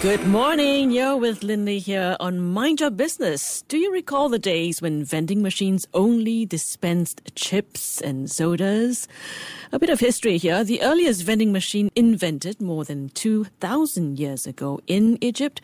Good morning. You're with Lynlee here on Mind Your Business. Do you recall the days when vending machines only dispensed chips and sodas? A bit of history here. The earliest vending machine invented more than 2,000 years ago in Egypt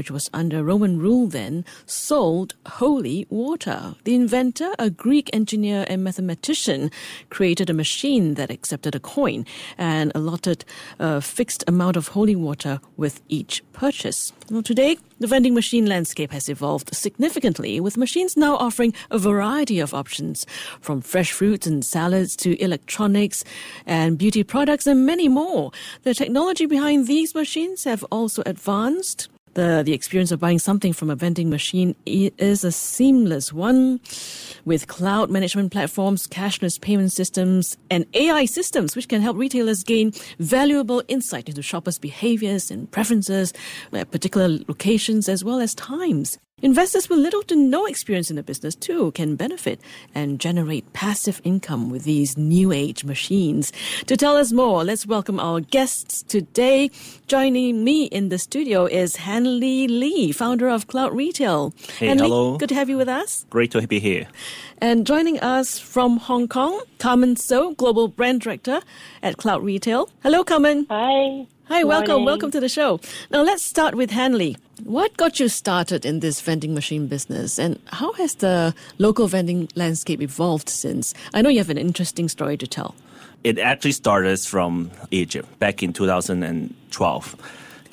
which was under Roman rule then, sold holy water. The inventor, a Greek engineer and mathematician, created a machine that accepted a coin and allotted a fixed amount of holy water with each purchase. Well, today, the vending machine landscape has evolved significantly, with machines now offering a variety of options, from fresh fruits and salads to electronics and beauty products and many more. The technology behind these machines have also advanced the, the experience of buying something from a vending machine is a seamless one with cloud management platforms, cashless payment systems, and AI systems, which can help retailers gain valuable insight into shoppers' behaviors and preferences at particular locations as well as times. Investors with little to no experience in the business too can benefit and generate passive income with these new age machines. To tell us more, let's welcome our guests today. Joining me in the studio is Hanley Li, Li, founder of Cloud Retail. Hey, Hanley, hello. Good to have you with us. Great to be here. And joining us from Hong Kong, Karman So, Global Brand Director at CloudRetail. Hello, Karman. Hi. Hi, welcome. Morning. Welcome to the show. Now, let's start with Hanley. What got you started in this vending machine business, and how has the local vending landscape evolved since? I know you have an interesting story to tell. It actually started from Egypt back in 2012.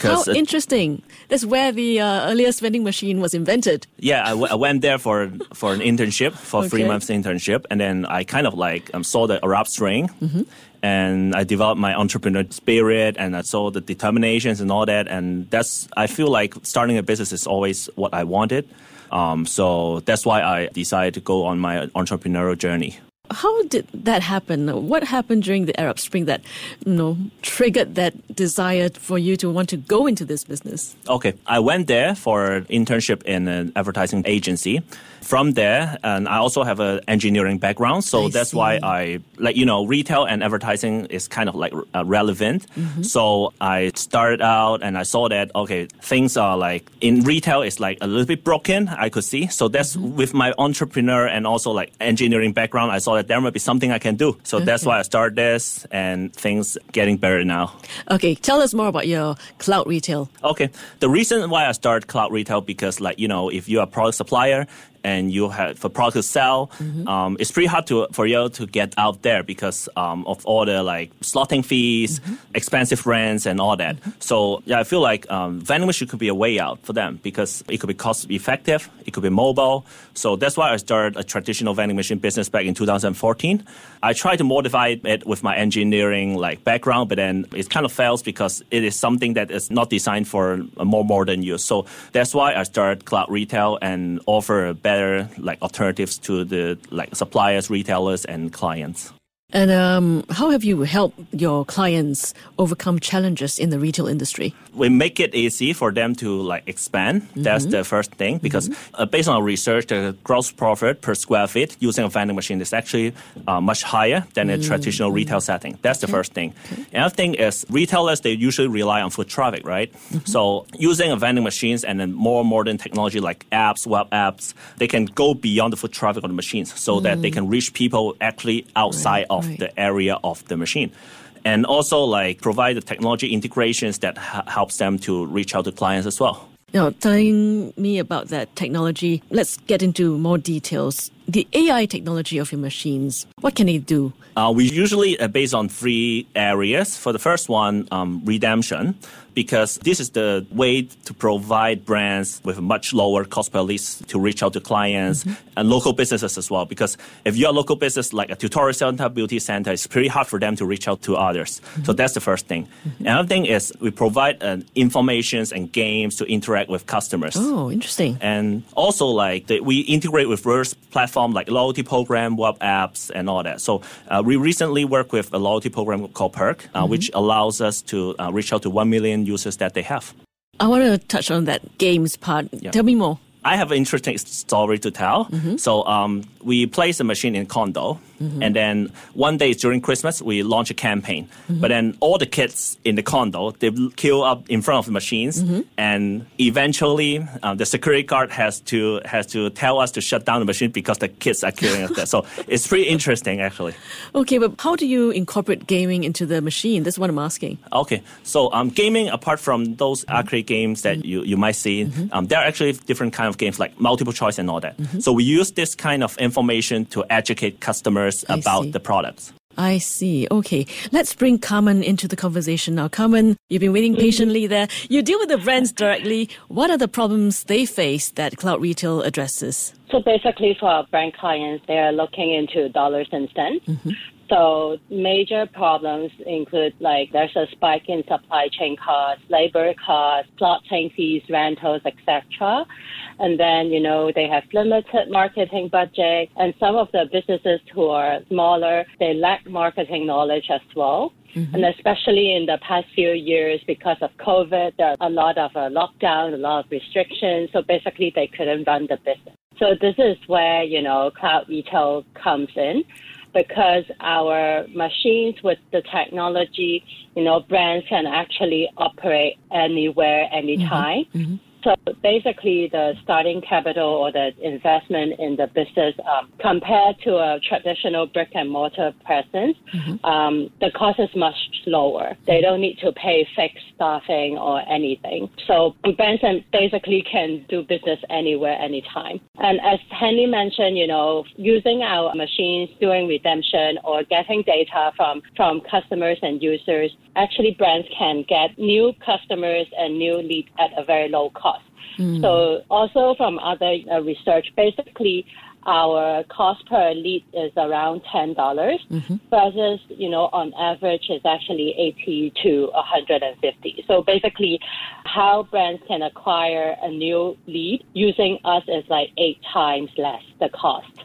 How uh, interesting! That's where the uh, earliest vending machine was invented. yeah, I, w- I went there for for an internship for three months internship, and then I kind of like um, saw the Arab Spring, Mm-hmm. and I developed my entrepreneur spirit, and I saw the determinations and all that, and that's I feel like starting a business is always what I wanted. Um, so that's why I decided to go on my entrepreneurial journey. How did that happen? What happened during the Arab Spring that, you know, triggered that desire for you to want to go into this business? Okay, I went there for an internship in an advertising agency. From there, and I also have an engineering background, so I that's why. I like you know retail and advertising is kind of like uh, relevant. Mm-hmm. So I started out and I saw that okay things are like in retail is like a little bit broken. I could see so that's Mm-hmm. with my entrepreneur and also like engineering background. I saw that there might be something I can do. So that's why I started this, and things getting better now. Okay, tell us more about your CloudRetail. Okay. The reason why I started CloudRetail because like you know if you're a product supplier and you have a product to sell, um, it's pretty hard to for you to get out there because um, of all the like slotting fees, expensive rents, and all that. So yeah, I feel like um, vending machine could be a way out for them because it could be cost effective, it could be mobile. So that's why I started a traditional vending machine business back in 2014. I tried to modify it with my engineering like background, but then it kind of fails because it is something that is not designed for a more modern use. So that's why I started CloudRetail and offer better like alternatives to the like suppliers, retailers, and clients. And um, how have you helped your clients overcome challenges in the retail industry? we make it easy for them to like expand. That's the first thing because uh, based on our research, the gross profit per square feet using a vending machine is actually uh, much higher than a traditional retail setting. That's the first thing. Another thing is retailers they usually rely on foot traffic, right? So using a vending machines and then more modern technology like apps, web apps, they can go beyond the foot traffic of the machines so that they can reach people actually outside of right. the area of the machine and also like provide the technology integrations that ha- helps them to reach out to clients as well. Now, telling me about that technology, let's get into more details. The AI technology of your machines, what can it do? Uh, we usually uh, based on three areas. For the first one, um, redemption, because this is the way to provide brands with a much lower cost per lead to reach out to clients and local businesses as well. Because if you're a local business like a tutorial center, beauty center, it's pretty hard for them to reach out to others. So that's the first thing. Another thing is we provide uh, informations and games to interact with customers. Oh, interesting. And also, like the, we integrate with various platforms like loyalty program, web apps, and all that. So uh, we recently worked with a loyalty program called Perx, uh, which allows us to uh, reach out to one million users that they have. I want to touch on that games part. Yeah. Tell me more. I have an interesting story to tell. Mm-hmm. So um, we placed a machine in condo, Mm-hmm. and then one day during Christmas we launch a campaign. Mm-hmm. But then all the kids in the condo they queue up in front of the machines, Mm-hmm. and eventually um, the security guard has to has to tell us to shut down the machine because the kids are queuing up there. So it's pretty interesting actually. Okay, but how do you incorporate gaming into the machine? That's what I'm asking. Okay, so um, gaming apart from those arcade games that you, you might see, Mm-hmm. um, there are actually different kind of games like multiple choice and all that. Mm-hmm. So we use this kind of information to educate customers I about see. the products. I see. Okay. Let's bring Karman into the conversation now. Karman, you've been waiting patiently there. You deal with the brands directly. What are the problems they face that CloudRetail addresses? So basically, for our brand clients, they are looking into dollars and cents. Mm-hmm. So major problems include like there's a spike in supply chain costs, labor costs, slotting fees, rentals, etc. And then you know they have limited marketing budget, and some of the businesses who are smaller they lack marketing knowledge as well. And especially in the past few years, because of COVID, there are a lot of uh, lockdown, a lot of restrictions. So basically, they couldn't run the business. So this is where, you know, CloudRetail comes in because our machines with the technology, you know, brands can actually operate anywhere, mm-hmm. anytime. Mm-hmm. So basically, the starting capital or the investment in the business, um, compared to a traditional brick and mortar presence, um, the cost is much lower. They don't need to pay fixed staffing or anything. So brands basically can do business anywhere, anytime. And as Hanley mentioned, you know, using our machines, doing redemption or getting data from from customers and users, actually brands can get new customers and new leads at a very low cost. So also from other uh, research, basically our cost per lead is around ten dollars versus you know on average is actually eighty to hundred and fifty. So basically, how brands can acquire a new lead using us is like eight times less the cost.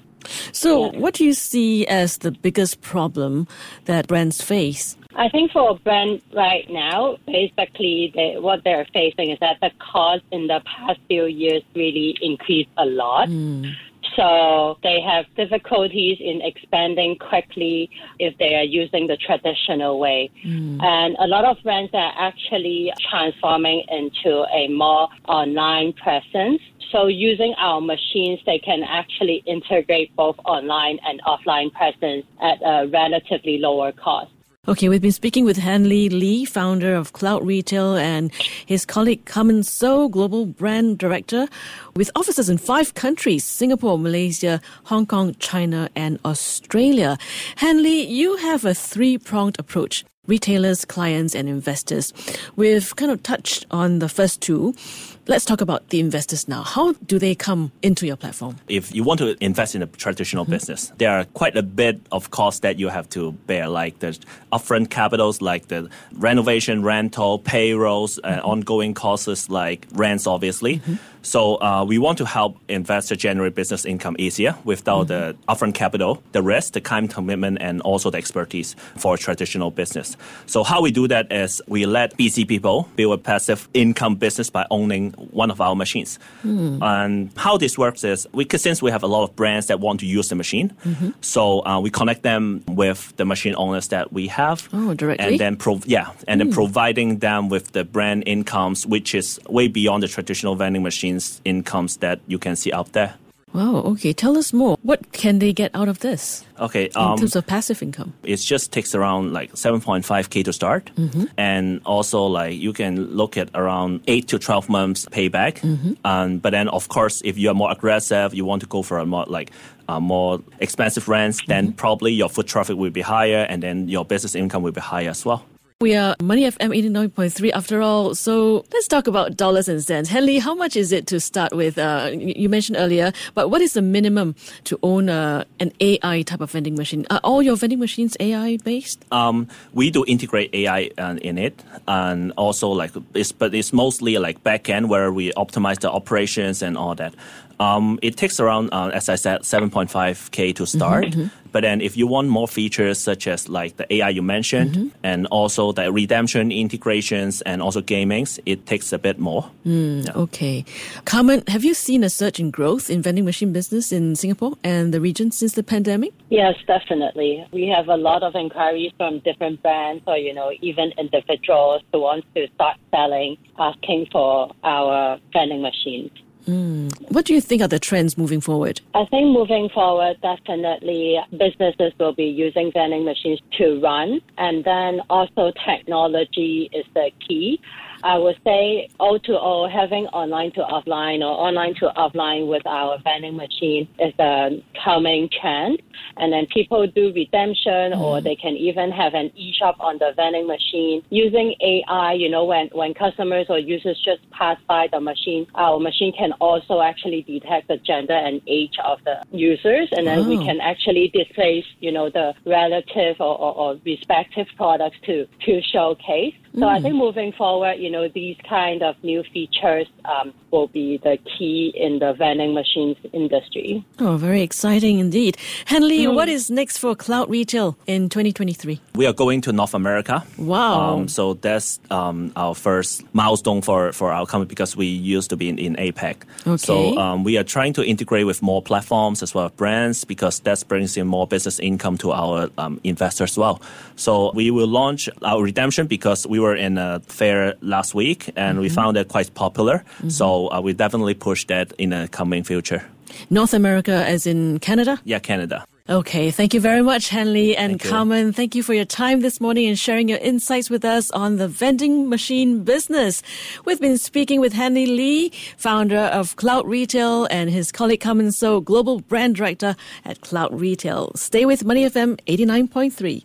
So, what do you see as the biggest problem that brands face? I think for a brand right now, basically they, what they're facing is that the cost in the past few years really increased a lot. Hmm. So they have difficulties in expanding quickly if they are using the traditional way. Mm. And a lot of brands are actually transforming into a more online presence. So using our machines, they can actually integrate both online and offline presence at a relatively lower cost. Okay, we've been speaking with Hanley Li, founder of CloudRetail, and his colleague Karman So, global brand director, with offices in five countries Singapore, Malaysia, Hong Kong, China, and Australia. Hanley, you have a three pronged approach retailers, clients, and investors. We've kind of touched on the first two. Let's talk about the investors now. How do they come into your platform? If you want to invest in a traditional Mm-hmm. business, there are quite a bit of costs that you have to bear, like the upfront capitals, like the renovation, rental, payrolls, and Mm-hmm. ongoing costs like rents, obviously. So uh, we want to help investors generate business income easier without the Mm-hmm. upfront capital, the risk, the time commitment, and also the expertise for a traditional business. So how we do that is we let BC people build a passive income business by owning one of our machines. And how this works is we, since we have a lot of brands that want to use the machine, so uh, we connect them with the machine owners that we have. Oh, directly? And then prov- yeah, and then providing them with the brand incomes, which is way beyond the traditional vending machines incomes that you can see out there. Wow, okay. Tell us more. What can they get out of this Okay, in um, terms of passive income? it just takes around like 7.5k to start and also like you can look at around 8 to 12 months payback and but then of course if you're more aggressive you want to go for a more like uh, more expensive rents then probably your foot traffic will be higher and then your business income will be higher as well We are Money FM 89.3 after all. So let's talk about dollars and cents. Hanley, how much is it to start with? Uh, you mentioned earlier, but what is the minimum to own a, an AI type of vending machine? Are all your vending machines AI based? um, we do integrate AI uh, in it, and also like it's but it's mostly like back end where we optimize the operations and all that. Um, it takes around, uh, as I said, 7.5k to start, But then if you want more features such as like the AI you mentioned Mm-hmm. and also the redemption integrations and also gamings, it takes a bit more. Okay. Karman, have you seen a surge in growth in vending machine business in Singapore and the region since the pandemic? Yes, definitely. We have a lot of inquiries from different brands or, you know, even individuals who want to start selling, asking for our vending machines. Hmm. What do you think are the trends moving forward? I think moving forward, definitely businesses will be using vending machines to run. And then also technology is the key. I would say O2O, having online to offline or online to offline with our vending machine is a coming trend. And then people do redemption mm-hmm. or they can even have an e-shop on the vending machine using AI. You know, when, when customers or users just pass by the machine, our machine can also actually detect the gender and age of the users. And then we can actually display, you know, the relative or, or, or respective products to, to showcase. So I think moving forward, you know, these kind of new features um, will be the key in the vending machines industry. Oh, very exciting indeed. Hanley, what is next for CloudRetail in 2023? We are going to North America. Wow. Um, so that's um, our first milestone for, for our company because we used to be in, in APAC. Okay. So um, we are trying to integrate with more platforms as well as brands because that brings in more business income to our um, investors as well. So we will launch our redemption because we were in a fair last week and we found it quite popular. So uh, we definitely push that in the coming future. North America, as in Canada? Yeah, Canada. Okay, thank you very much, Hanley and Thank you. Karman. Thank you for your time this morning and sharing your insights with us on the vending machine business. We've been speaking with Hanley Li, founder of CloudRetail, and his colleague Karman So, global brand director at CloudRetail. Stay with Money FM 89.3.